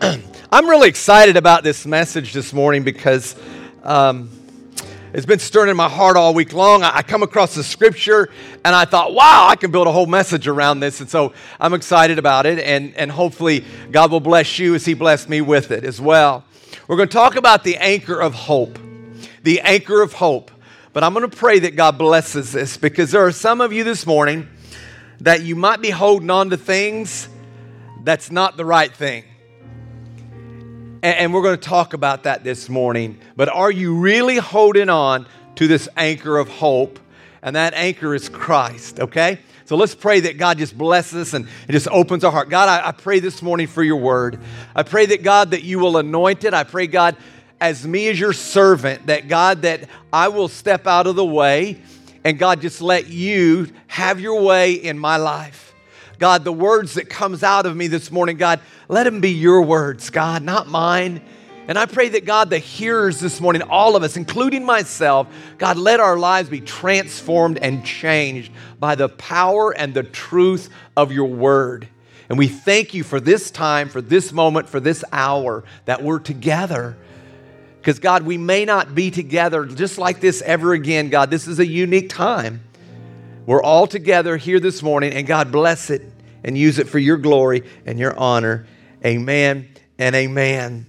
I'm really excited about this message this morning because um, it's been stirring in my heart all week long. I, I come across the scripture and I thought, wow, I can build a whole message around this. And so I'm excited about it. And, and hopefully, God will bless you as He blessed me with it as well. We're going to talk about the anchor of hope. The anchor of hope. But I'm going to pray that God blesses this because there are some of you this morning that you might be holding on to things that's not the right thing. And, we're going to talk about that this morning. But are you really holding on to this anchor of hope? And that anchor is Christ, okay? So let's pray that God just blesses us and it just opens our heart. God, I, I pray this morning for your word. I pray that God, that you will anoint it. I pray, God, as me as your servant, that God, that I will step out of the way and God, just let you have your way in my life. God, the words that comes out of me this morning, God, let them be your words, God, not mine. And I pray that God, the hearers this morning, all of us, including myself, God, let our lives be transformed and changed by the power and the truth of your word. And we thank you for this time, for this moment, for this hour that we're together. Because, God, we may not be together just like this ever again, God. This is a unique time. We're all together here this morning, and God bless it and use it for your glory and your honor. Amen and amen.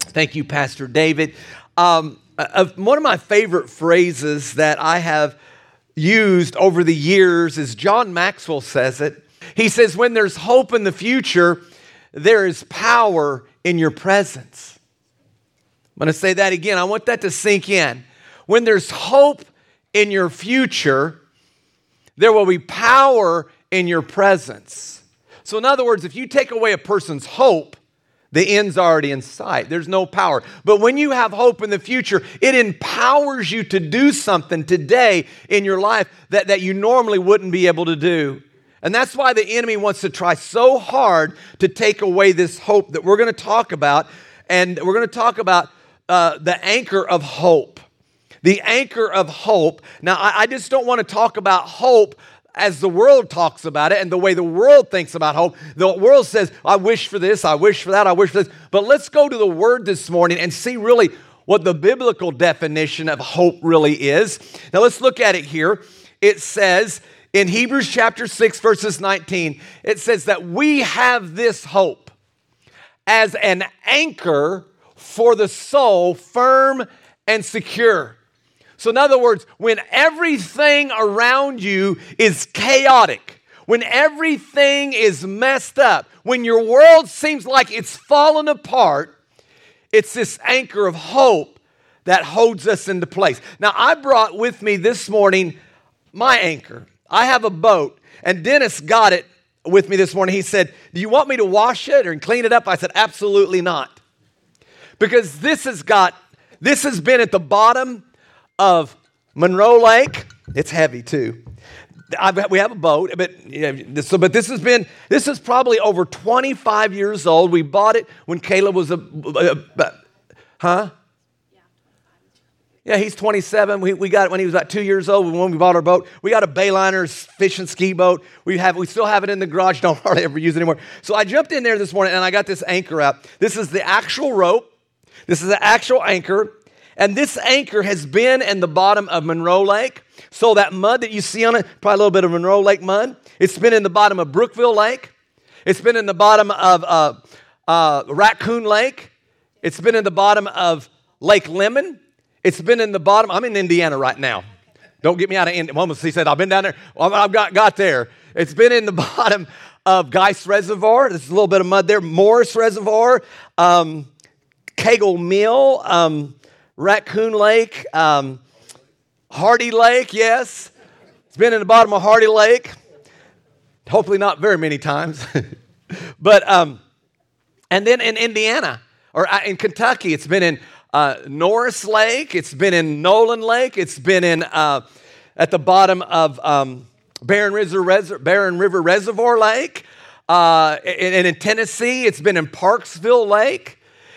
Thank you, Pastor David. Um, uh, one of my favorite phrases that I have used over the years is John Maxwell says it. He says, When there's hope in the future, there is power in your presence. I'm going to say that again. I want that to sink in. When there's hope in your future, there will be power in your presence. So, in other words, if you take away a person's hope, the end's already in sight. There's no power. But when you have hope in the future, it empowers you to do something today in your life that, that you normally wouldn't be able to do. And that's why the enemy wants to try so hard to take away this hope that we're going to talk about. And we're going to talk about uh, the anchor of hope. The anchor of hope. Now, I, I just don't want to talk about hope as the world talks about it and the way the world thinks about hope. The world says, I wish for this, I wish for that, I wish for this. But let's go to the Word this morning and see really what the biblical definition of hope really is. Now let's look at it here. It says in Hebrews chapter 6, verses 19, it says that we have this hope as an anchor for the soul, firm and secure. So, in other words, when everything around you is chaotic, when everything is messed up, when your world seems like it's fallen apart, it's this anchor of hope that holds us into place. Now, I brought with me this morning my anchor. I have a boat, and Dennis got it with me this morning. He said, Do you want me to wash it or clean it up? I said, Absolutely not. Because this has got, this has been at the bottom of Monroe Lake. It's heavy too. I've, we have a boat, but you know, so but this has been this is probably over 25 years old. We bought it when Caleb was a huh? Yeah, he's 27. We, we got it when he was about two years old when we bought our boat. We got a Bayliner fish and ski boat. We have we still have it in the garage. Don't hardly ever use it anymore. So I jumped in there this morning and I got this anchor out. This is the actual rope. This is the actual anchor. And this anchor has been in the bottom of Monroe Lake. So that mud that you see on it, probably a little bit of Monroe Lake mud. It's been in the bottom of Brookville Lake. It's been in the bottom of uh, uh, Raccoon Lake. It's been in the bottom of Lake Lemon. It's been in the bottom. I'm in Indiana right now. Don't get me out of Indiana. Almost he said, I've been down there. Well, I've got, got there. It's been in the bottom of Geist Reservoir. There's a little bit of mud there. Morris Reservoir, um, Cagles Mill, um, Raccoon Lake, um, Hardy Lake, yes. It's been in the bottom of Hardy Lake. Hopefully, not very many times. but, um, and then in Indiana or uh, in Kentucky, it's been in uh, Norris Lake, it's been in Nolin Lake, it's been in uh, at the bottom of um, Barren, River, Barren River Reservoir Lake. Uh, and in Tennessee, it's been in Parksville Lake.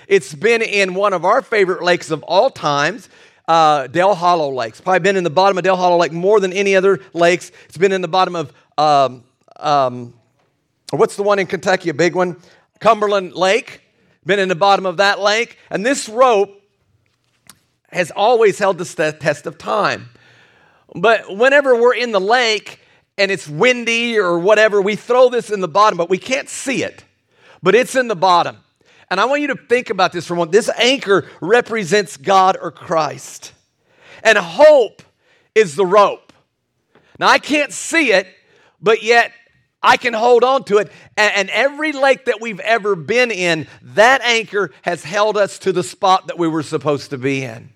It's been in one of our favorite lakes of all times, uh, Dale Hollow Lakes. Probably been in the bottom of Dale Hollow Lake more than any other lakes. It's been in the bottom of, um, um, what's the one in Kentucky, a big one? Cumberland Lake. Been in the bottom of that lake, and this rope has always held the test of time. But whenever we're in the lake and it's windy or whatever, we throw this in the bottom, but we can't see it. But it's in the bottom. And I want you to think about this for a moment. This anchor represents God or Christ. And hope is the rope. Now, I can't see it, but yet I can hold on to it. And, every lake that we've ever been in, that anchor has held us to the spot that we were supposed to be in.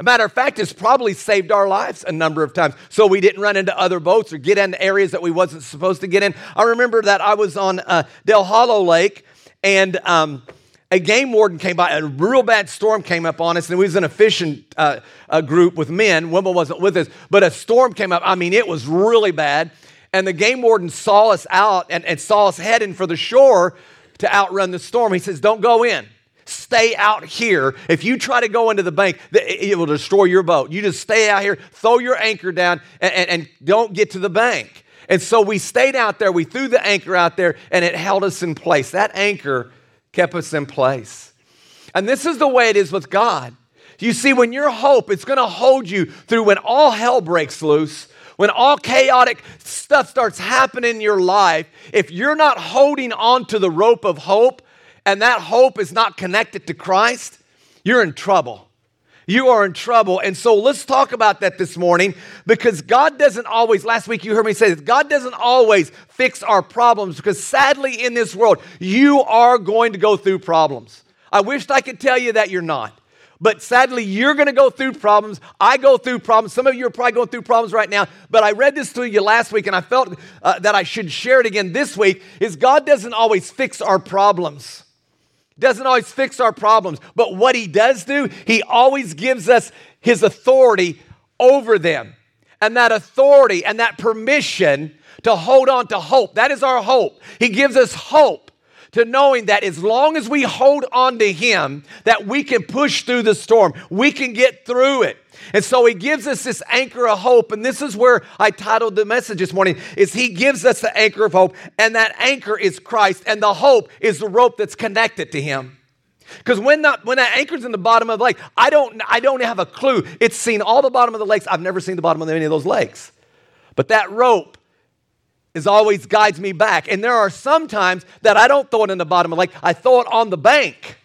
A matter of fact, it's probably saved our lives a number of times so we didn't run into other boats or get into areas that we wasn't supposed to get in. I remember that I was on uh, Dale Hollow Lake and um, a game warden came by. A real bad storm came up on us, and we was in a fishing uh, a group with men. Women wasn't with us, but a storm came up. I mean, it was really bad. And the game warden saw us out and, and saw us heading for the shore to outrun the storm. He says, Don't go in stay out here. If you try to go into the bank, it will destroy your boat. You just stay out here, throw your anchor down, and, and, and don't get to the bank. And so we stayed out there, we threw the anchor out there, and it held us in place. That anchor kept us in place. And this is the way it is with God. You see, when your hope, it's going to hold you through when all hell breaks loose, when all chaotic stuff starts happening in your life. If you're not holding on to the rope of hope, and that hope is not connected to Christ, you're in trouble. You are in trouble. And so let's talk about that this morning because God doesn't always, last week you heard me say this, God doesn't always fix our problems because sadly in this world, you are going to go through problems. I wished I could tell you that you're not. But sadly, you're going to go through problems. I go through problems. Some of you are probably going through problems right now. But I read this to you last week and I felt uh, that I should share it again this week is God doesn't always fix our problems doesn't always fix our problems, but what he does do, he always gives us his authority over them. And that authority and that permission to hold on to hope, that is our hope. He gives us hope to knowing that as long as we hold on to him, that we can push through the storm. We can get through it. And so he gives us this anchor of hope. And this is where I titled the message this morning is he gives us the anchor of hope. And that anchor is Christ. And the hope is the rope that's connected to him. Because when that when that anchor's in the bottom of the lake, I don't I don't have a clue. It's seen all the bottom of the lakes. I've never seen the bottom of any of those lakes. But that rope is always guides me back. And there are some times that I don't throw it in the bottom of the lake. I throw it on the bank.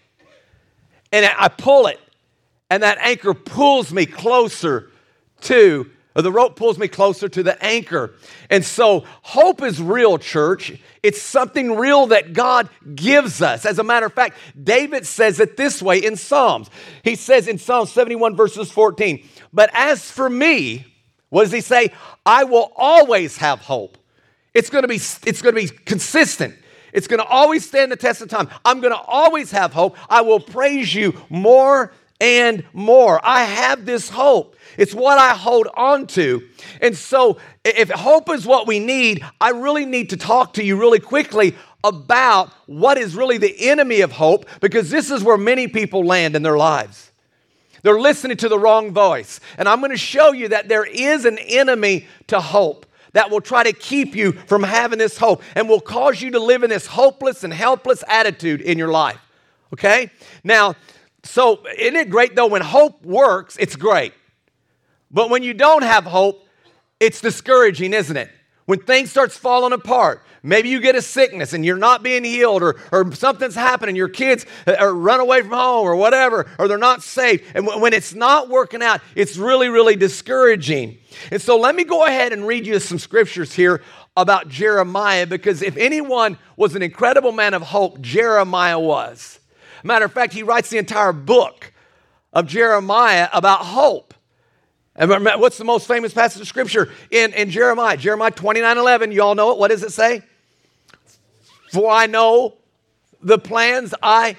And I pull it and that anchor pulls me closer to the rope pulls me closer to the anchor. And so hope is real, church. It's something real that God gives us. As a matter of fact, David says it this way in Psalms. He says in Psalm 71, verses 14, But as for me, what does he say? I will always have hope. It's gonna be, it's gonna be consistent. It's gonna always stand the test of time. I'm gonna always have hope. I will praise you more and more. I have this hope. It's what I hold on to. And so, if hope is what we need, I really need to talk to you really quickly about what is really the enemy of hope because this is where many people land in their lives. They're listening to the wrong voice. And I'm going to show you that there is an enemy to hope that will try to keep you from having this hope and will cause you to live in this hopeless and helpless attitude in your life. Okay? Now, so, isn't it great though? When hope works, it's great. But when you don't have hope, it's discouraging, isn't it? When things starts falling apart, maybe you get a sickness and you're not being healed, or, or something's happening, your kids are uh, run away from home, or whatever, or they're not safe. And when it's not working out, it's really, really discouraging. And so let me go ahead and read you some scriptures here about Jeremiah, because if anyone was an incredible man of hope, Jeremiah was. Matter of fact, he writes the entire book of Jeremiah about hope. And what's the most famous passage of scripture in, in Jeremiah? Jeremiah 29 11. You all know it. What does it say? For I know the plans I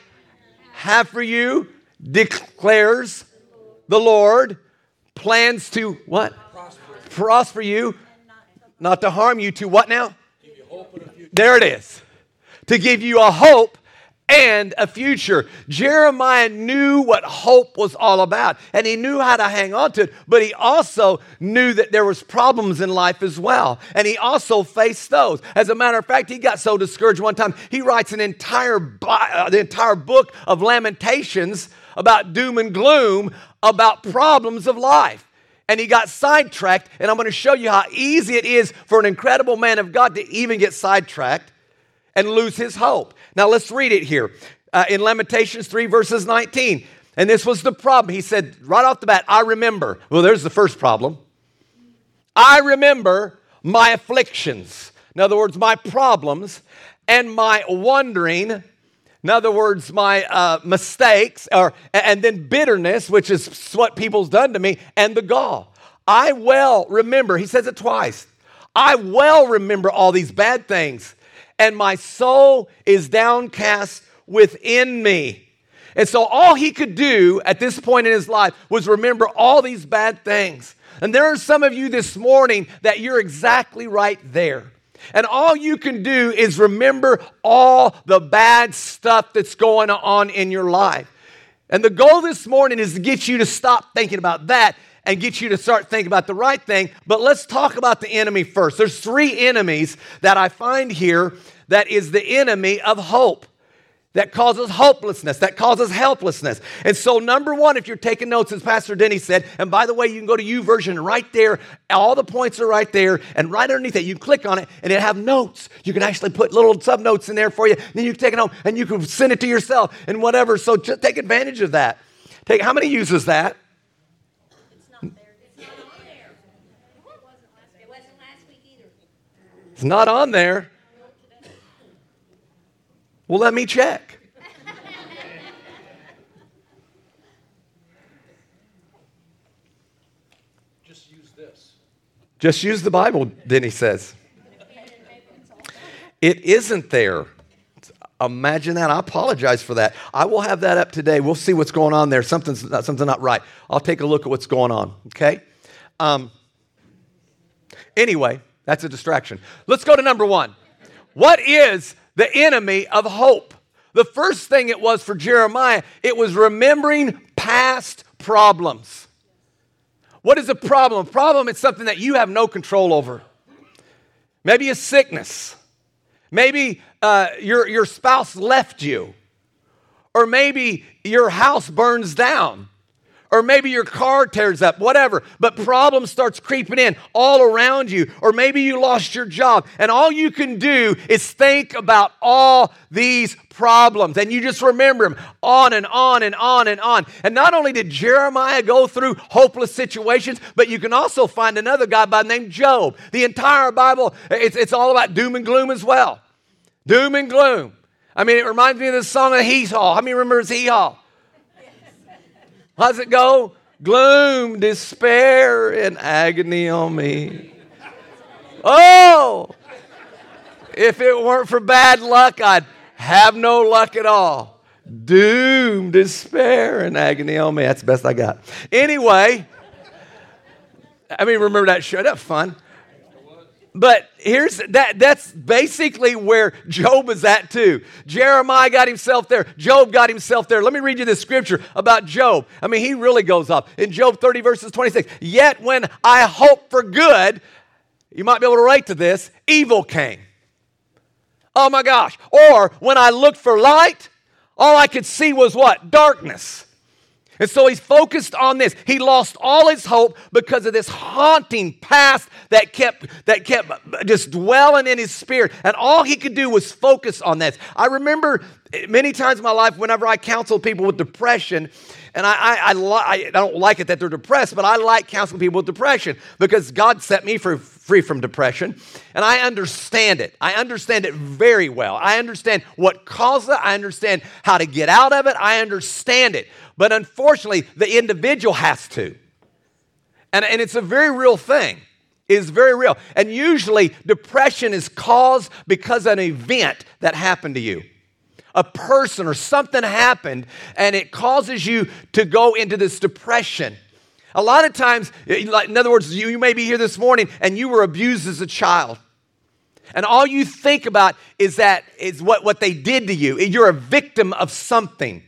have for you, declares the Lord. Plans to what? Prosper, Prosper you, not to harm you, to what now? There it is. To give you a hope and a future. Jeremiah knew what hope was all about and he knew how to hang on to it, but he also knew that there was problems in life as well. And he also faced those. As a matter of fact, he got so discouraged one time, he writes an entire uh, the entire book of lamentations about doom and gloom, about problems of life and he got sidetracked. And I'm going to show you how easy it is for an incredible man of God to even get sidetracked and lose his hope. Now let's read it here uh, in Lamentations 3, verses 19. And this was the problem. He said right off the bat, I remember. Well, there's the first problem. I remember my afflictions. In other words, my problems and my wandering. In other words, my uh, mistakes, or, and then bitterness, which is what people's done to me, and the gall. I well remember, he says it twice. I well remember all these bad things and my soul is downcast within me. And so all he could do at this point in his life was remember all these bad things. And there are some of you this morning that you're exactly right there. And all you can do is remember all the bad stuff that's going on in your life. And the goal this morning is to get you to stop thinking about that and get you to start thinking about the right thing. But let's talk about the enemy first. There's three enemies that I find here that is the enemy of hope. That causes hopelessness, that causes helplessness. And so, number one, if you're taking notes, as Pastor Denny said, and by the way, you can go to YouVersion right there, all the points are right there, and right underneath it, you click on it, and it have notes. You can actually put little sub notes in there for you, then you can take it home, and you can send it to yourself, and whatever. So, just take advantage of that. Take, how many uses that? It's not on there. Well, let me check. Just use this. Just use the Bible, then he says. It isn't there. Imagine that. I apologize for that. I will have that up today. We'll see what's going on there. Something's not, something not right. I'll take a look at what's going on, okay? Um, anyway, that's a distraction. Let's go to number one. What is the enemy of hope? The first thing it was for Jeremiah, it was remembering past problems. What is a problem? A problem is something that you have no control over. Maybe a sickness. Maybe uh, your, your spouse left you. Or maybe your house burns down or maybe your car tears up, whatever, but problem starts creeping in all around you, or maybe you lost your job, and all you can do is think about all these problems, and you just remember them on and on and on and on. And not only did Jeremiah go through hopeless situations, but you can also find another guy by the name Job. The entire Bible, it's, it's all about doom and gloom as well. Doom and gloom. I mean, it reminds me of the song of Hee Haw. How many remembers Hee Haw? How's it go? Gloom, despair, and agony on me. Oh, if it weren't for bad luck, I'd have no luck at all. Doom, despair, and agony on me. That's the best I got. Anyway, I mean, remember that show? That's fun. But here's that that's basically where Job is at too. Jeremiah got himself there. Job got himself there. Let me read you this scripture about Job. I mean, he really goes up. In Job 30 verses 26, yet when I hope for good, you might be able to relate to this, evil came. Oh my gosh. Or when I looked for light, all I could see was what? Darkness. And so he's focused on this. He lost all his hope because of this haunting past that kept that kept just dwelling in his spirit. And all he could do was focus on this. I remember many times in my life whenever I counseled people with depression, and I, I, I, li- I, don't like it that they're depressed, but I like counseling people with depression because God set me for, free from depression. And I understand it. I understand it very well. I understand what caused it. I understand how to get out of it. I understand it. But unfortunately, the individual has to. And, and it's a very real thing. Is very real. And usually, depression is caused because of an event that happened to you a person or something happened and it causes you to go into this depression. A lot of times, eh, in other words, you, you may be here this morning and you were abused as a child. And all you think about is that is what, what they did to you. Eh, you're a victim of something.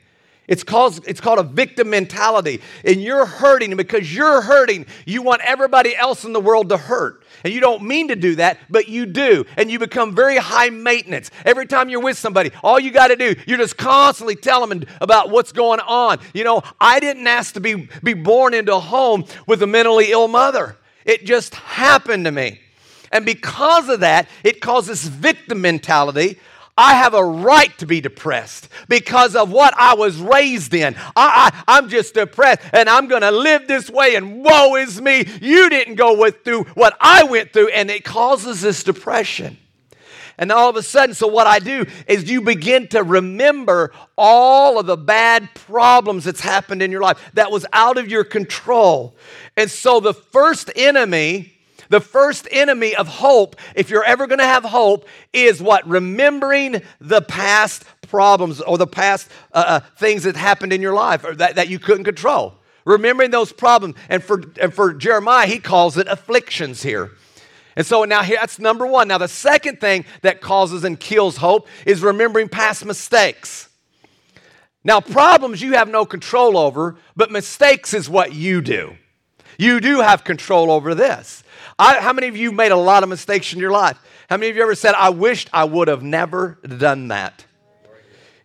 It's called, it's called a victim mentality. And you're hurting, and because you're hurting, you want everybody else in the world to hurt. And you don't mean to do that, but you do. And you become very high maintenance. Every time you're with somebody, all you got to do, you're just constantly telling them about what's going on. You know, I didn't ask to be, be born into a home with a mentally ill mother, it just happened to me. And because of that, it causes victim mentality I have a right to be depressed because of what I was raised in. I, am just depressed and I'm going to live this way and woe is me. You didn't go with, through what I went through and it causes this depression. And all of a sudden, so what I do is you begin to remember all of the bad problems that's happened in your life that was out of your control. And so the first enemy the first enemy of hope, if you're ever going to have hope, is what? Remembering the past problems or the past uh, uh, things that happened in your life or that, that you couldn't control. Remembering those problems. And for, and for Jeremiah, he calls it afflictions here. And so now here, that's number one. Now, the second thing that causes and kills hope is remembering past mistakes. Now, problems you have no control over, but mistakes is what you do. You do have control over this. I, how many of you made a lot of mistakes in your life? How many of you ever said, I wished I would have never done that?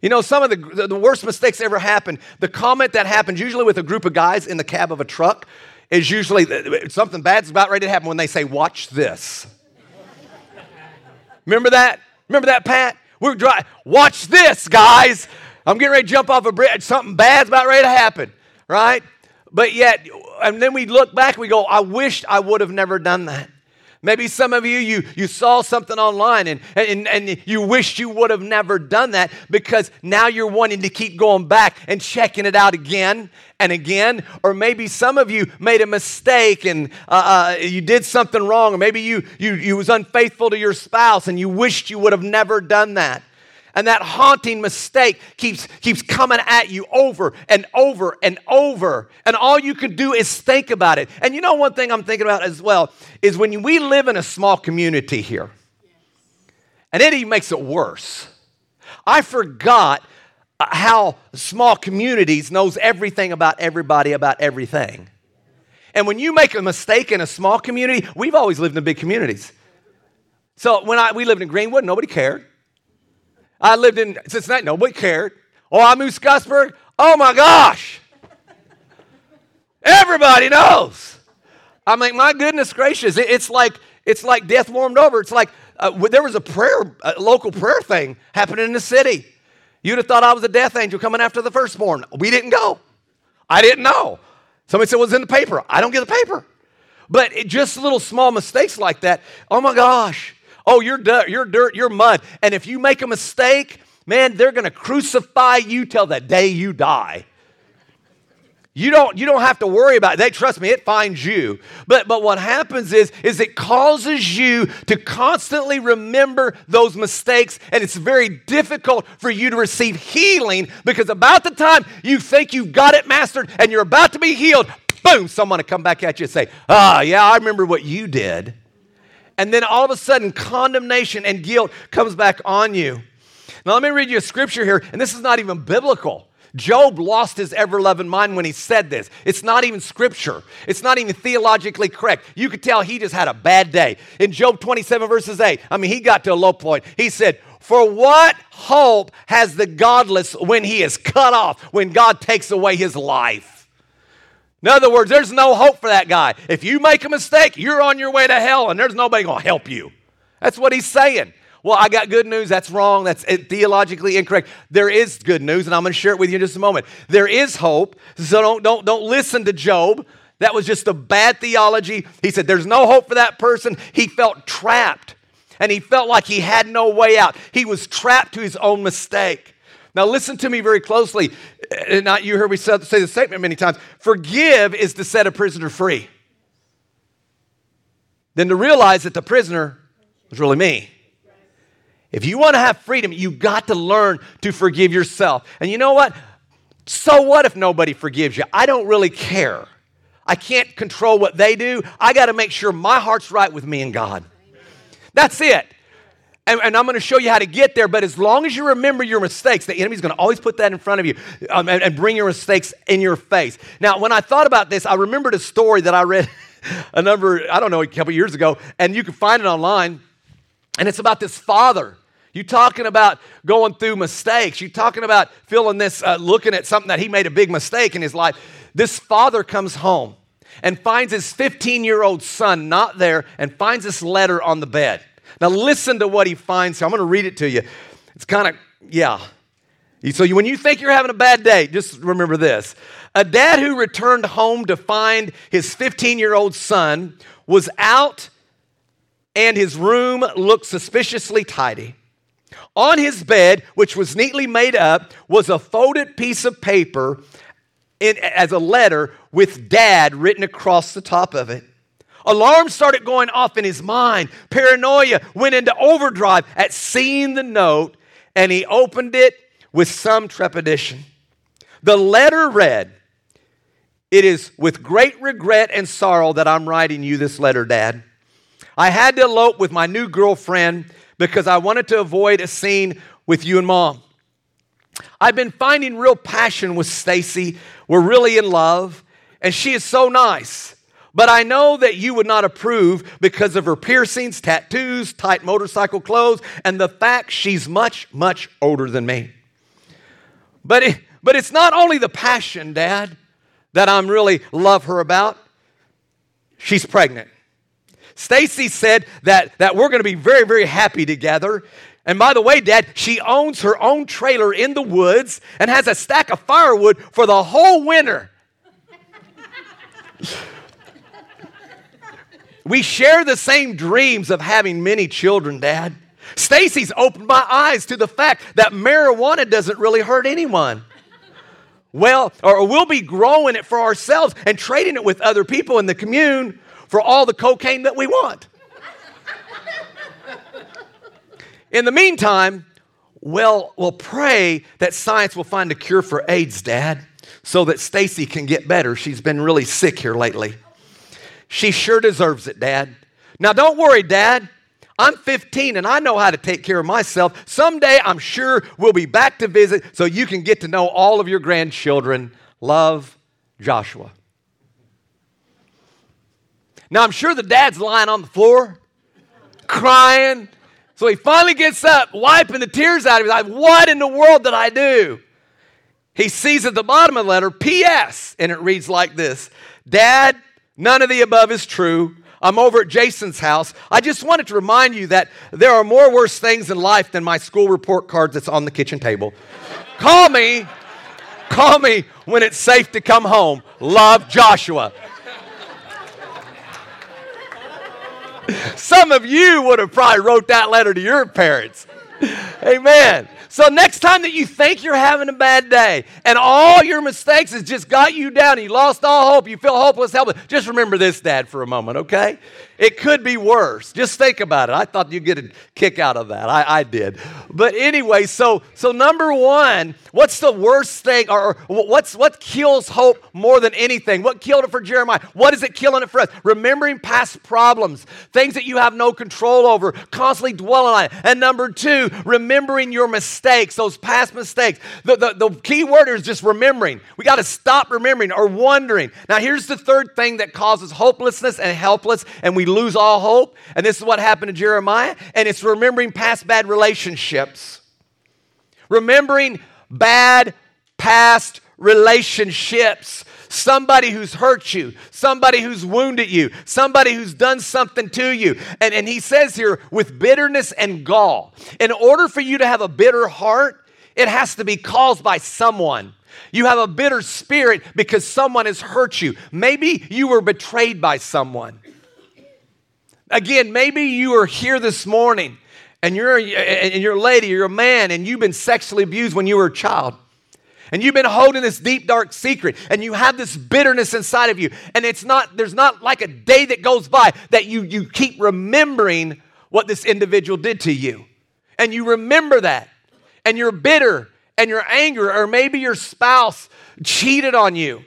You know, some of the, the worst mistakes ever happened. The comment that happens usually with a group of guys in the cab of a truck is usually something bad's about ready to happen when they say, Watch this. Remember that? Remember that, Pat? We're driving. Watch this, guys. I'm getting ready to jump off a bridge. Something bad's about ready to happen, right? But yet, and then we look back, we go, I wished I would have never done that. Maybe some of you, you, you saw something online and, and, and you wished you would have never done that because now you're wanting to keep going back and checking it out again and again. Or maybe some of you made a mistake and uh, uh, you did something wrong. Or maybe you, you, you was unfaithful to your spouse and you wished you would have never done that. And that haunting mistake keeps, keeps coming at you over and over and over. And all you can do is think about it. And you know, one thing I'm thinking about as well is when we live in a small community here, and it even makes it worse. I forgot uh, how small communities knows everything about everybody about everything. And when you make a mistake in a small community, we've always lived in big communities. So when I, we lived in Greenwood, nobody cared. I lived in Cincinnati, nobody cared. Oh, I moved to Scottsburg. Oh my gosh. Everybody knows. I mean, my goodness gracious, it's like it's like death warmed over. It's like uh, there was a prayer, a local prayer thing happening in the city. You'd have thought I was a death angel coming after the firstborn. We didn't go. I didn't know. Somebody said it was in the paper. I don't get the paper. But it, just little small mistakes like that. Oh my gosh. Oh, you're dirt, you're dirt, you're mud. And if you make a mistake, man, they're going to crucify you till the day you die. You don't, you don't have to worry about it. They trust me, it finds you. But but what happens is, is it causes you to constantly remember those mistakes, and it's very difficult for you to receive healing because about the time you think you've got it mastered and you're about to be healed, boom, someone will come back at you and say, Ah, yeah, I remember what you did and then all of a sudden condemnation and guilt comes back on you. Now, let me read you a scripture here, and this is not even biblical. Job lost his ever loving mind when he said this. It's not even scripture, it's not even theologically correct. You could tell he just had a bad day. In Job 27, verses 8, I mean, he got to a low point. He said, For what hope has the godless when he is cut off, when God takes away his life? In other words, there's no hope for that guy. If you make a mistake, you're on your way to hell and there's nobody going to help you. That's what he's saying. Well, I got good news. That's wrong. That's theologically incorrect. There is good news, and I'm going to share it with you in just a moment. There is hope. So don't, don't, don't listen to Job. That was just a bad theology. He said, There's no hope for that person. He felt trapped, and he felt like he had no way out. He was trapped to his own mistake. Now, listen to me very closely. And not you heard me say the statement many times. Forgive is to set a prisoner free. Then to realize that the prisoner was really me. If you want to have freedom, you got to learn to forgive yourself. And you know what? So what if nobody forgives you? I don't really care. I can't control what they do. I got to make sure my heart's right with me and God. That's it. And, and, I'm going to show you how to get there. But as long as you remember your mistakes, the enemy's going to always put that in front of you um, and, and, bring your mistakes in your face. Now, when I thought about this, I remembered a story that I read a number, I don't know, a couple years ago, and you can find it online. And it's about this father. You talking about going through mistakes. You talking about feeling this, uh, looking at something that he made a big mistake in his life. This father comes home and finds his 15 year old son not there and finds this letter on the bed. Now, listen to what he finds here. I'm going to read it to you. It's kind of, yeah. So, when you think you're having a bad day, just remember this. A dad who returned home to find his 15 year old son was out and his room looked suspiciously tidy. On his bed, which was neatly made up, was a folded piece of paper in, as a letter with dad written across the top of it. Alarms started going off in his mind. Paranoia went into overdrive at seeing the note, and he opened it with some trepidation. The letter read, It is with great regret and sorrow that I'm writing you this letter, Dad. I had to elope with my new girlfriend because I wanted to avoid a scene with you and mom. I've been finding real passion with Stacy. We're really in love, and she is so nice. But I know that you would not approve because of her piercings, tattoos, tight motorcycle clothes, and the fact she's much, much older than me. But, it, but it's not only the passion, Dad, that I'm really love her about. She's pregnant. Stacy said that, that we're going to be very, very happy together. And by the way, Dad, she owns her own trailer in the woods and has a stack of firewood for the whole winter. We share the same dreams of having many children, Dad. Stacy's opened my eyes to the fact that marijuana doesn't really hurt anyone. Well, or we'll be growing it for ourselves and trading it with other people in the commune for all the cocaine that we want. In the meantime, well, we'll pray that science will find a cure for AIDS, Dad, so that Stacy can get better. She's been really sick here lately. She sure deserves it, Dad. Now, don't worry, Dad. I'm 15 and I know how to take care of myself. Someday I'm sure we'll be back to visit so you can get to know all of your grandchildren. Love, Joshua. Now, I'm sure the dad's lying on the floor, crying. So he finally gets up, wiping the tears out of his eyes. What in the world did I do? He sees at the bottom of the letter, P.S., and it reads like this Dad, none of the above is true. I'm over at Jason's house. I just wanted to remind you that there are more worse things in life than my school report card that's on the kitchen table. call me, call me when it's safe to come home. Love Joshua. Some of you would have probably wrote that letter to your parents. Amen. So next time that you think you're having a bad day and all your mistakes has just got you down you lost all hope, you feel hopeless, helpless, just remember this, Dad, for a moment, okay? It could be worse. Just think about it. I thought you'd get a kick out of that. I, I did. But anyway, so so number one, what's the worst thing, or, what's what kills hope more than anything? What killed it for Jeremiah? What is it killing it for us? Remembering past problems, things that you have no control over, constantly dwelling on it. And number two, remembering your mistakes, those past mistakes. The, the, the key word is just remembering. We got to stop remembering or wondering. Now, here's the third thing that causes hopelessness and helpless, and we lose all hope. And this is what happened to Jeremiah. And it's remembering past bad relationships. Remembering bad past relationships. Somebody who's hurt you, somebody who's wounded you, somebody who's done something to you. And, and he says here, with bitterness and gall. In order for you to have a bitter heart, it has to be caused by someone. You have a bitter spirit because someone has hurt you. Maybe you were betrayed by someone. Again, maybe you are here this morning and you're, and you're a lady, you're a man, and you've been sexually abused when you were a child. And you've been holding this deep, dark secret, and you have this bitterness inside of you. And it's not, there's not like a day that goes by that you, you keep remembering what this individual did to you. And you remember that. And you're bitter and you're angry, or maybe your spouse cheated on you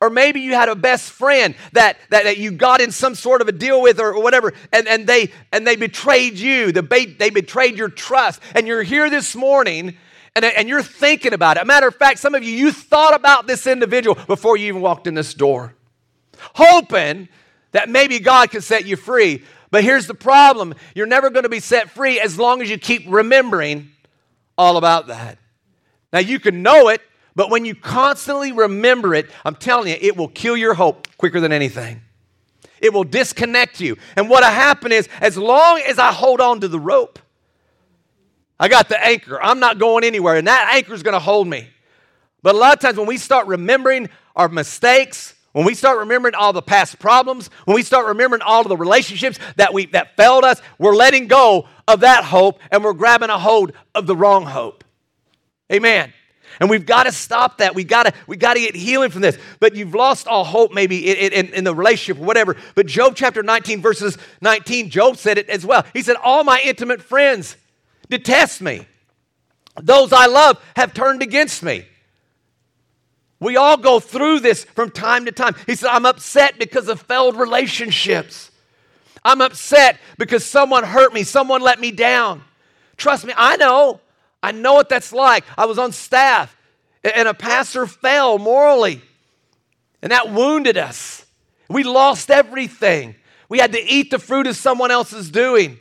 Or maybe you had a best friend that, that, that you got in some sort of a deal with or whatever, and, and, they, and they betrayed you. The, they betrayed your trust. And you're here this morning and, and you're thinking about it. A matter of fact, some of you, you thought about this individual before you even walked in this door, hoping that maybe God could set you free. But here's the problem you're never going to be set free as long as you keep remembering all about that. Now, you can know it, but when you constantly remember it, I'm telling you, it will kill your hope quicker than anything. It will disconnect you. And what'll happen is, as long as I hold on to the rope, I got the anchor. I'm not going anywhere, and that anchor is going to hold me. But a lot of times when we start remembering our mistakes, when we start remembering all the past problems, when we start remembering all of the relationships that we that failed us, we're letting go of that hope and we're grabbing a hold of the wrong hope. Amen. And we've got to stop that. We got to we got to get healing from this. But you've lost all hope maybe in, in, in, the relationship or whatever. But Job chapter 19 verses 19, Job said it as well. He said, "All my intimate friends detest me. Those I love have turned against me." We all go through this from time to time. He said, "I'm upset because of failed relationships. I'm upset because someone hurt me, someone let me down." Trust me, I know. I know what that's like. I was on staff and a pastor fell morally, and that wounded us. We lost everything. We had to eat the fruit of someone else's doing.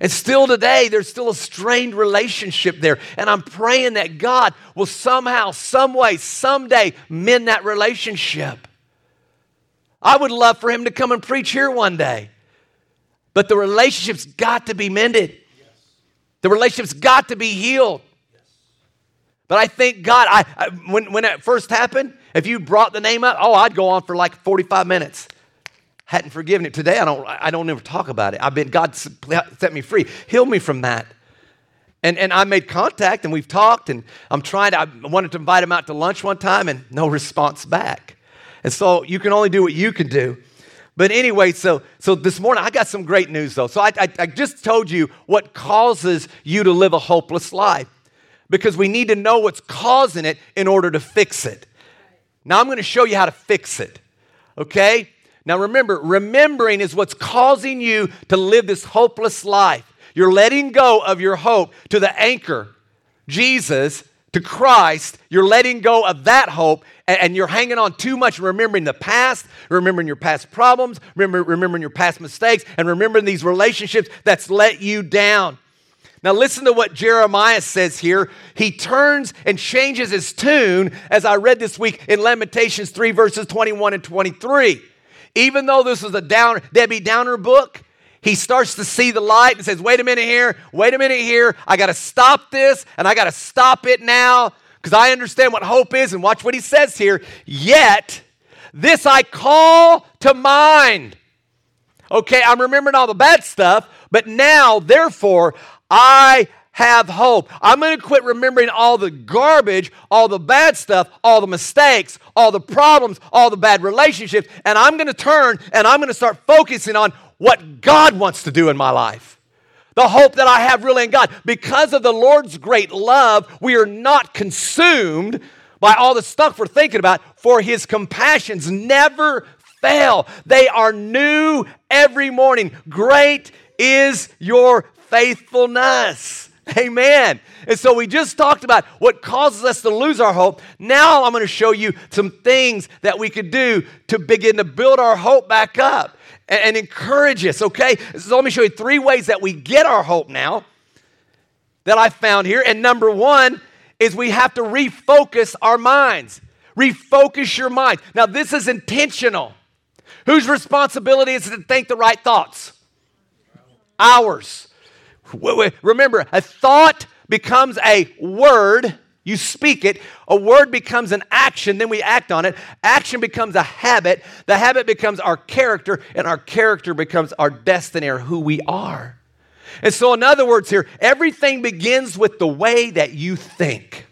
And still today, there's still a strained relationship there. And I'm praying that God will somehow, some way, someday mend that relationship. I would love for him to come and preach here one day. But the relationship's got to be mended. The relationship's got to be healed. But I thank God, I, I, when, when it first happened, if you brought the name up, oh, I'd go on for like 45 minutes. Hadn't forgiven it. Today, I don't, I don't ever talk about it. I've been, God set me free, healed me from that. And, and I made contact and we've talked and I'm trying to, I wanted to invite him out to lunch one time and no response back. And so you can only do what you can do. But anyway, so, so this morning I got some great news though. So I, I, I just told you what causes you to live a hopeless life because we need to know what's causing it in order to fix it. Now I'm going to show you how to fix it. Okay? Now remember, remembering is what's causing you to live this hopeless life. You're letting go of your hope to the anchor, Jesus, to Christ. You're letting go of that hope and, you're hanging on too much, remembering the past, remembering your past problems, remember, remembering your past mistakes, and remembering these relationships that's let you down. Now, listen to what Jeremiah says here. He turns and changes his tune, as I read this week in Lamentations 3, verses 21 and 23. Even though this is a down, Debbie Downer book, he starts to see the light and says, Wait a minute here, wait a minute here. I got to stop this, and I got to stop it now because I understand what hope is. And watch what he says here. Yet, this I call to mind. Okay, I'm remembering all the bad stuff, but now, therefore, I have hope. I'm going to quit remembering all the garbage, all the bad stuff, all the mistakes, all the problems, all the bad relationships, and I'm going to turn and I'm going to start focusing on what God wants to do in my life the hope that I have really in God. Because of the Lord's great love, we are not consumed by all the stuff we're thinking about, for his compassions never fail. They are new every morning. Great is your faithfulness. Amen. And so we just talked about what causes us to lose our hope. Now I'm going to show you some things that we could do to begin to build our hope back up and, and encourage us, okay? So let me show you three ways that we get our hope now that I found here. And number one is we have to refocus our minds. Refocus your mind. Now, this is intentional. Whose responsibility is to think the right thoughts? Ours. Remember, a thought becomes a word you speak it, a word becomes an action, then we act on it. Action becomes a habit, the habit becomes our character, and our character becomes our destiny or who we are. And so, in other words, here, everything begins with the way that you think.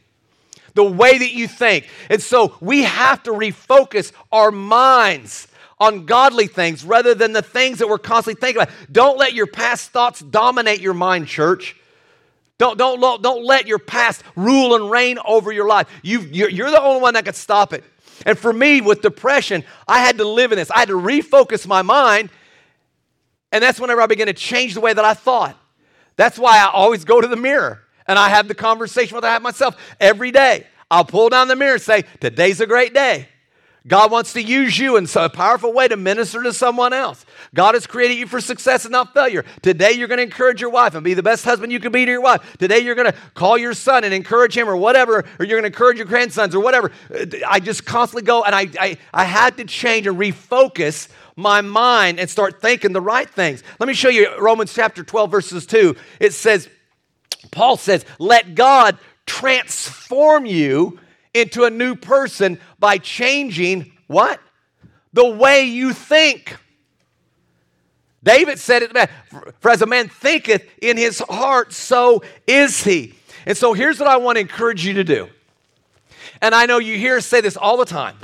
The way that you think. And so, we have to refocus our minds on godly things rather than the things that we're constantly thinking about. Don't let your past thoughts dominate your mind, church. Don't, don't, don't let your past rule and reign over your life. you you're, you're the only one that can stop it. And for me, with depression, I had to live in this. I had to refocus my mind. And that's whenever I began to change the way that I thought. That's why I always go to the mirror and I have the conversation with I have myself every day. I'll pull down the mirror and say, Today's a great day. God wants to use you in a powerful way to minister to someone else. God has created you for success and not failure. Today, you're going to encourage your wife and be the best husband you can be to your wife. Today, you're going to call your son and encourage him or whatever, or you're going to encourage your grandsons or whatever. Uh, I just constantly go and I, I, I had to change and refocus my mind and start thinking the right things. Let me show you Romans chapter 12, verses 2. It says, Paul says, let God transform you into a new person by changing what? The way you think. David said it, for as a man thinketh in his heart, so is he. And so here's what I want to encourage you to do. And I know you hear us say this all the time,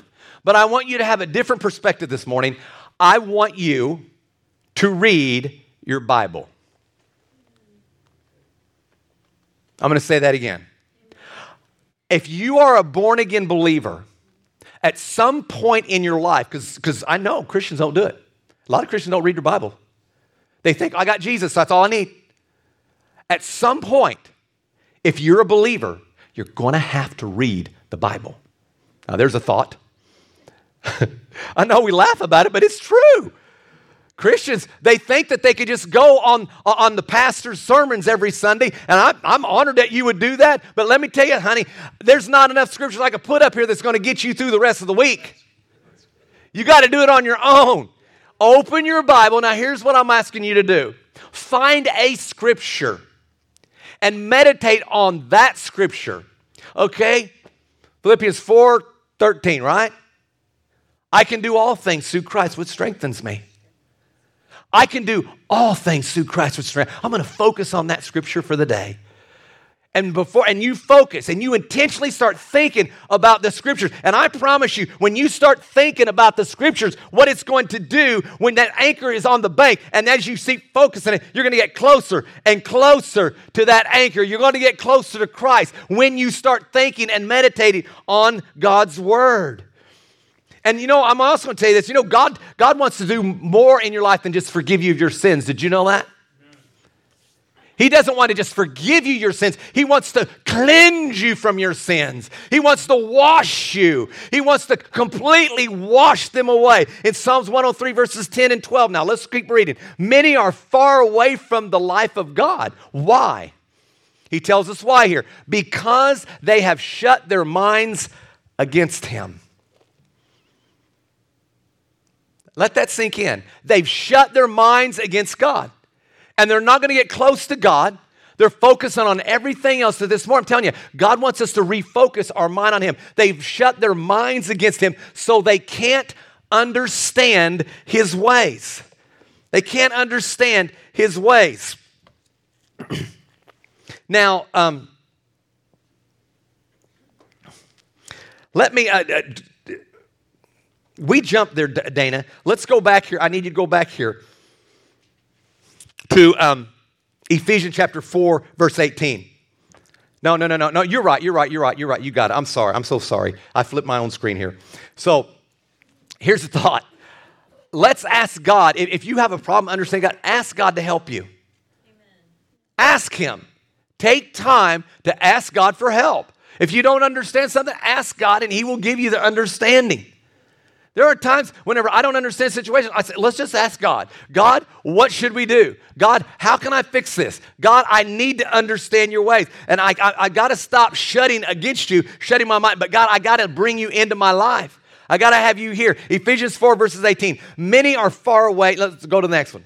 but I want you to have a different perspective this morning. I want you to read your Bible. I'm going to say that again. If you are a born again believer, at some point in your life, because I know Christians don't do it. A lot of Christians don't read their Bible. They think, I got Jesus, that's all I need. At some point, if you're a believer, you're going to have to read the Bible. Now, there's a thought. I know we laugh about it, but it's true. Christians, they think that they could just go on, on the pastor's sermons every Sunday, and I, I'm honored that you would do that. But let me tell you, honey, there's not enough scriptures I could put up here that's going to get you through the rest of the week. You got to do it on your own. Open your Bible. Now, here's what I'm asking you to do find a scripture and meditate on that scripture. Okay? Philippians 4 13, right? I can do all things through Christ, which strengthens me. I can do all things through Christ which strength. I'm going to focus on that scripture for the day. And before and you focus and you intentionally start thinking about the scriptures. And I promise you, when you start thinking about the scriptures, what it's going to do when that anchor is on the bank, and as you see focusing it, you're going to get closer and closer to that anchor. You're going to get closer to Christ when you start thinking and meditating on God's word. And you know, I'm also going to tell you this. You know, God, God wants to do more in your life than just forgive you of your sins. Did you know that? He doesn't want to just forgive you your sins. He wants to cleanse you from your sins. He wants to wash you. He wants to completely wash them away. In Psalms 103, verses 10 and 12. Now, let's keep reading. Many are far away from the life of God. Why? He tells us why here. Because they have shut their minds against Him. Let that sink in. They've shut their minds against God, and they're not going to get close to God. They're focusing on everything else. So this morning, I'm telling you, God wants us to refocus our mind on Him. They've shut their minds against Him, so they can't understand His ways. They can't understand His ways. now, um, let me uh, uh, we jumped there, Dana. Let's go back here. I need you to go back here to um, Ephesians chapter 4, verse 18. No, no, no, no, no. You're right. You're right. You're right. You're right. You got it. I'm sorry. I'm so sorry. I flipped my own screen here. So here's the thought. Let's ask God. If you have a problem understanding God, ask God to help you. Amen. Ask Him. Take time to ask God for help. If you don't understand something, ask God and He will give you the understanding. There are times whenever I don't understand situations, I say, let's just ask God. God, what should we do? God, how can I fix this? God, I need to understand your ways. And I, I, I got to stop shutting against you, shutting my mind. But God, I got to bring you into my life. I got to have you here. Ephesians 4, verses 18. Many are far away. Let's go to the next one.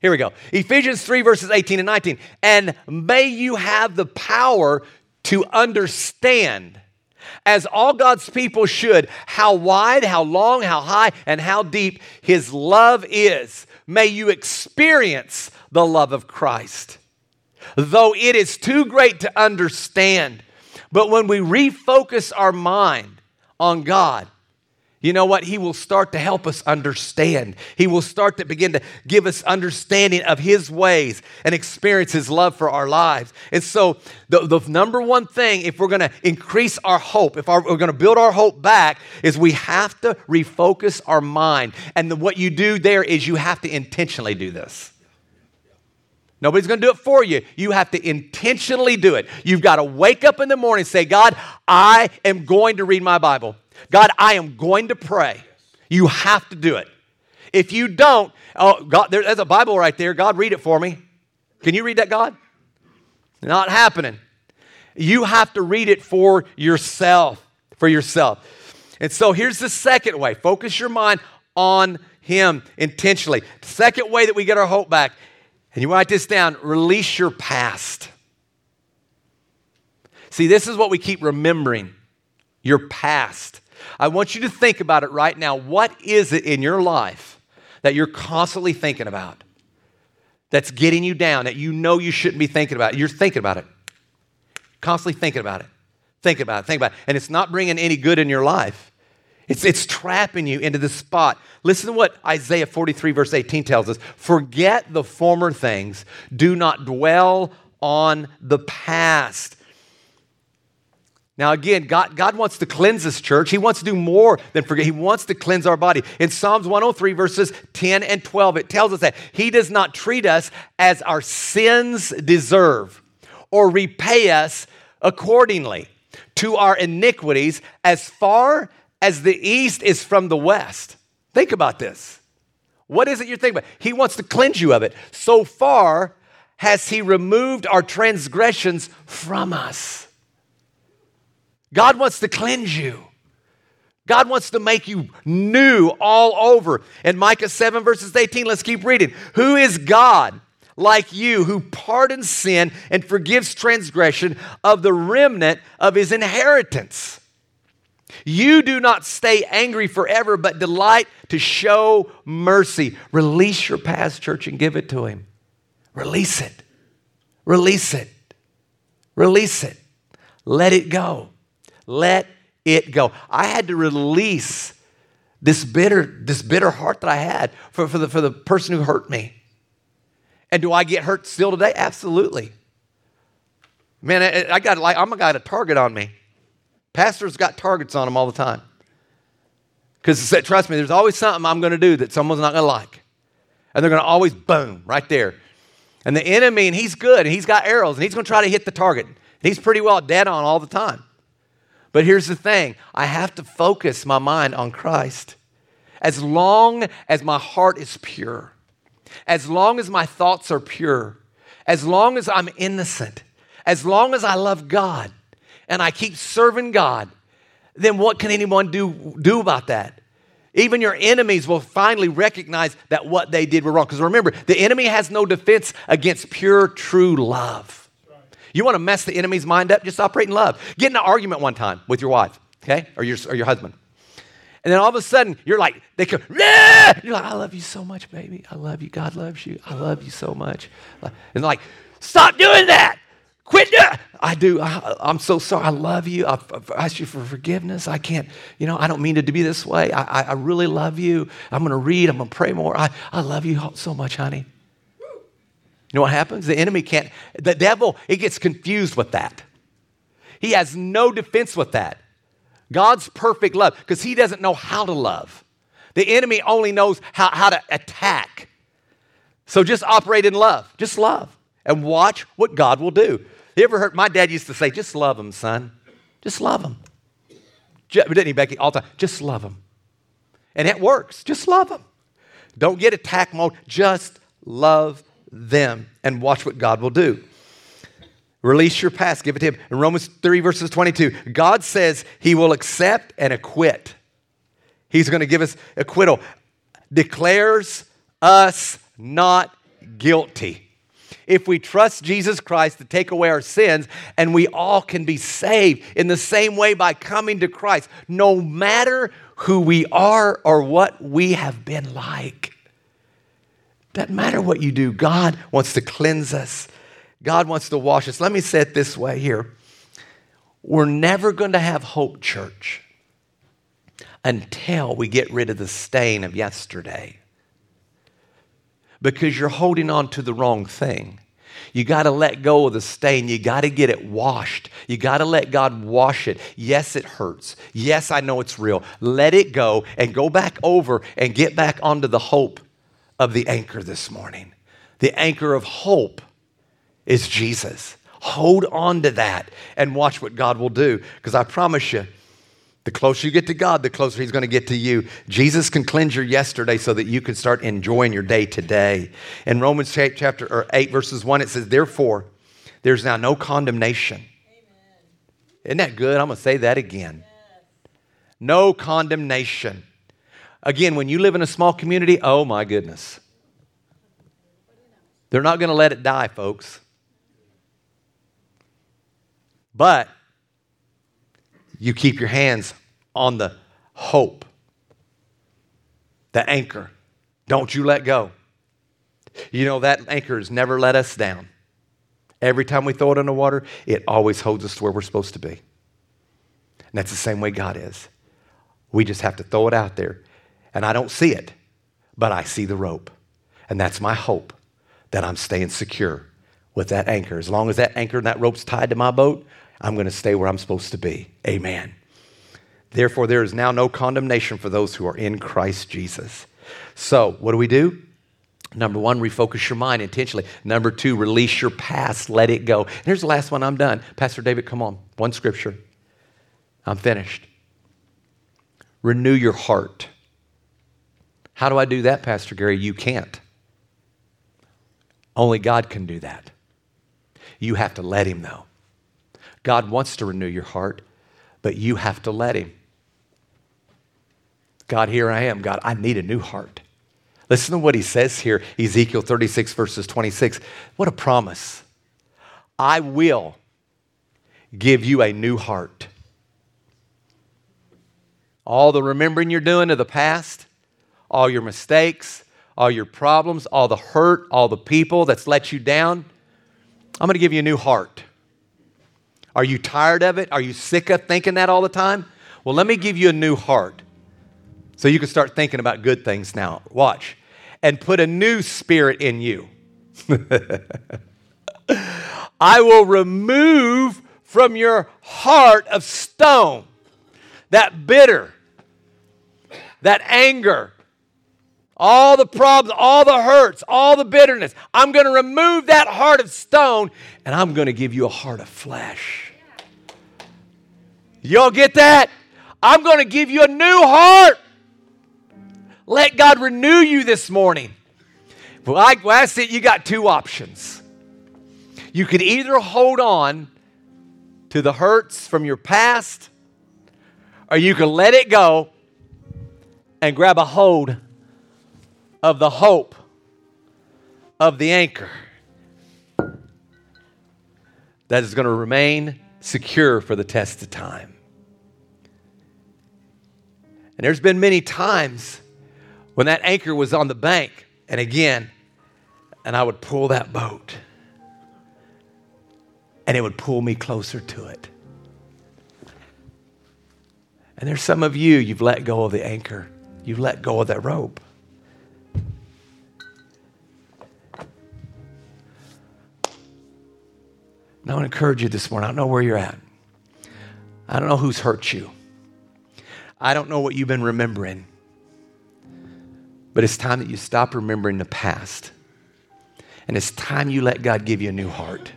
Here we go. Ephesians 3, verses 18 and 19. And may you have the power to understand as all God's people should, how wide, how long, how high, and how deep His love is. May you experience the love of Christ. Though it is too great to understand, but when we refocus our mind on God, you know what? He will start to help us understand. He will start to begin to give us understanding of His ways and experience His love for our lives. And so, the, the number one thing, if we're going to increase our hope, if our, we're going to build our hope back, is we have to refocus our mind. And the, what you do there is you have to intentionally do this. Nobody's going to do it for you. You have to intentionally do it. You've got to wake up in the morning and say, God, I am going to read my Bible. God, I am going to pray. You have to do it. If you don't, oh, God, there's a Bible right there. God, read it for me. Can you read that, God? Not happening. You have to read it for yourself. For yourself. And so here's the second way focus your mind on Him intentionally. Second way that we get our hope back, and you write this down release your past. See, this is what we keep remembering your past. I want you to think about it right now. What is it in your life that you're constantly thinking about that's getting you down, that you know you shouldn't be thinking about? You're thinking about it, constantly thinking about it. Think about it, think about it. And it's not bringing any good in your life. It's, it's trapping you into the spot. Listen to what Isaiah 43, verse 18 tells us Forget the former things, do not dwell on the past. Now, again, God, God wants to cleanse this church. He wants to do more than forget. He wants to cleanse our body. In Psalms 103, verses 10 and 12, it tells us that He does not treat us as our sins deserve or repay us accordingly to our iniquities as far as the east is from the west. Think about this. What is it you're thinking about? He wants to cleanse you of it. So far has He removed our transgressions from us. God wants to cleanse you. God wants to make you new all over. In Micah 7, verses 18, let's keep reading. Who is God like you who pardons sin and forgives transgression of the remnant of his inheritance? You do not stay angry forever, but delight to show mercy. Release your past, church, and give it to him. Release it. Release it. Release it. Let it go. Let it go. I had to release this bitter, this bitter heart that I had for, for, the, for the person who hurt me. And do I get hurt still today? Absolutely. Man, I, I got like I'm a got a target on me. Pastors got targets on them all the time. Because trust me, there's always something I'm going to do that someone's not going to like. And they're going to always boom right there. And the enemy, and he's good, and he's got arrows, and he's going to try to hit the target. He's pretty well dead on all the time. But here's the thing I have to focus my mind on Christ. As long as my heart is pure, as long as my thoughts are pure, as long as I'm innocent, as long as I love God and I keep serving God, then what can anyone do, do about that? Even your enemies will finally recognize that what they did were wrong. Because remember, the enemy has no defense against pure, true love. You want to mess the enemy's mind up? Just operate in love. Get in an argument one time with your wife, okay, or your, or your husband. And then all of a sudden, you're like, they come, you're like, I love you so much, baby. I love you. God loves you. I love you so much. And like, stop doing that. Quit doing I do. I, am so sorry. I love you. I've, asked you for forgiveness. I can't, you know, I don't mean to be this way. I, I, I really love you. I'm going to read. I'm going to pray more. I, I love you so much, honey. You know what happens? The enemy can't, the devil, he gets confused with that. He has no defense with that. God's perfect love, because he doesn't know how to love. The enemy only knows how, how to attack. So just operate in love. Just love. And watch what God will do. You ever heard, my dad used to say, just love him, son. Just love him. Didn't he, Becky? All the time. Just love him. And it works. Just love him. Don't get attack mode. Just love them and watch what God will do. Release your past, give it to Him. In Romans 3, verses 22, God says He will accept and acquit. He's going to give us acquittal, declares us not guilty. If we trust Jesus Christ to take away our sins, and we all can be saved in the same way by coming to Christ, no matter who we are or what we have been like. Doesn't matter what you do, God wants to cleanse us. God wants to wash us. Let me say it this way here. We're never going to have hope, church, until we get rid of the stain of yesterday. Because you're holding on to the wrong thing. You got to let go of the stain. You got to get it washed. You got to let God wash it. Yes, it hurts. Yes, I know it's real. Let it go and go back over and get back onto the hope of the anchor this morning. The anchor of hope is Jesus. Hold on to that and watch what God will do. Because I promise you, the closer you get to God, the closer He's going to get to you. Jesus can cleanse your yesterday so that you can start enjoying your day today. In Romans chapter or 8, verses 1, it says, Therefore, there's now no condemnation. Amen. Isn't that good? I'm going to say that again. Yes. No condemnation. Again, when you live in a small community, oh my goodness. They're not going to let it die, folks. But you keep your hands on the hope, the anchor. Don't you let go. You know, that anchor has never let us down. Every time we throw it in the water, it always holds us to where we're supposed to be. And that's the same way God is. We just have to throw it out there. And I don't see it, but I see the rope. And that's my hope that I'm staying secure with that anchor. As long as that anchor and that rope's tied to my boat, I'm going to stay where I'm supposed to be. Amen. Therefore, there is now no condemnation for those who are in Christ Jesus. So, what do we do? Number one, refocus your mind intentionally. Number two, release your past, let it go. And here's the last one, I'm done. Pastor David, come on. One scripture. I'm finished. Renew your heart. How do I do that, Pastor Gary? You can't. Only God can do that. You have to let Him, though. God wants to renew your heart, but you have to let Him. God, here I am. God, I need a new heart. Listen to what He says here, Ezekiel 36, verses 26. What a promise. I will give you a new heart. All the remembering you're doing of the past, all your mistakes, all your problems, all the hurt, all the people that's let you down, I'm going to give you a new heart. Are you tired of it? Are you sick of thinking that all the time? Well, let me give you a new heart so you can start thinking about good things now. Watch. And put a new spirit in you. I will remove from your heart of stone that bitter, that anger, all the problems, all the hurts, all the bitterness. I'm going to remove that heart of stone and I'm going to give you a heart of flesh. Y'all get that? I'm going to give you a new heart. Let God renew you this morning. Well, I, well, that's it. You got two options. You could either hold on to the hurts from your past, or you can let it go and grab a hold of the hope of the anchor that is going to remain secure for the test of time. And there's been many times when that anchor was on the bank, and again, and I would pull that boat, and it would pull me closer to it. And there's some of you, you've let go of the anchor, you've let go of that rope. Now, I want to encourage you this morning. I don't know where you're at. I don't know who's hurt you. I don't know what you've been remembering. But it's time that you stop remembering the past. And it's time you let God give you a new heart.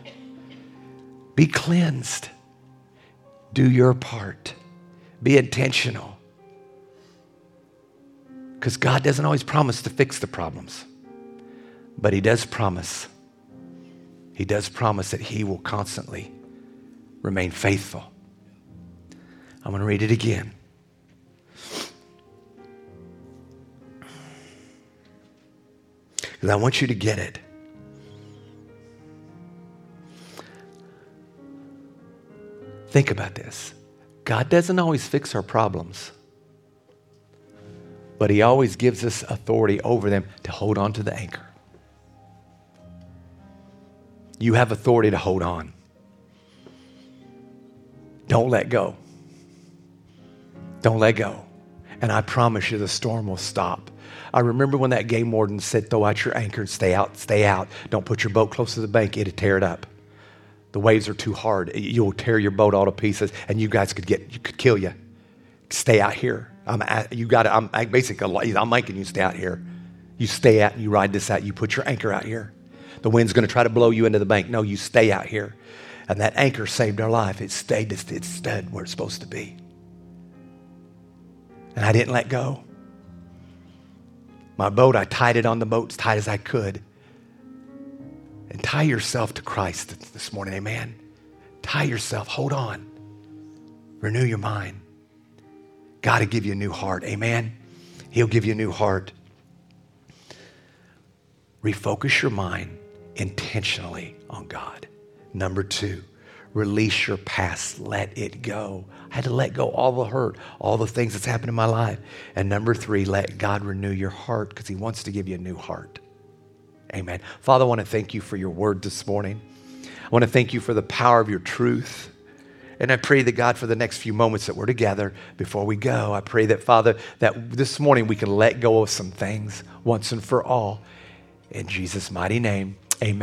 Be cleansed. Do your part. Be intentional. Because God doesn't always promise to fix the problems, but He does promise he does promise that He will constantly remain faithful. I'm going to read it again. Because I want you to get it. Think about this God doesn't always fix our problems, but He always gives us authority over them to hold on to the anchor. You have authority to hold on. Don't let go. Don't let go. And I promise you, the storm will stop. I remember when that game warden said, throw out your anchor and stay out, stay out. Don't put your boat close to the bank, it'll tear it up. The waves are too hard. You'll tear your boat all to pieces, and you guys could get, you could kill you. Stay out here. I'm, at, you got I'm basically, I'm making you stay out here. You stay out and you ride this out. You put your anchor out here. The wind's going to try to blow you into the bank. No, you stay out here. And that anchor saved our life. It stayed, it stood where it's supposed to be. And I didn't let go. My boat, I tied it on the boat as tight as I could. And tie yourself to Christ this morning, amen. Tie yourself, hold on. Renew your mind. God will give you a new heart, amen. He'll give you a new heart. Refocus your mind intentionally on God. Number two, release your past, let it go. I had to let go all the hurt, all the things that's happened in my life. And number three, let God renew your heart because He wants to give you a new heart. Amen. Father, I want to thank you for your word this morning. I want to thank you for the power of your truth. And I pray that God, for the next few moments that we're together before we go, I pray that, Father, that this morning we can let go of some things once and for all. In Jesus' mighty name, amen.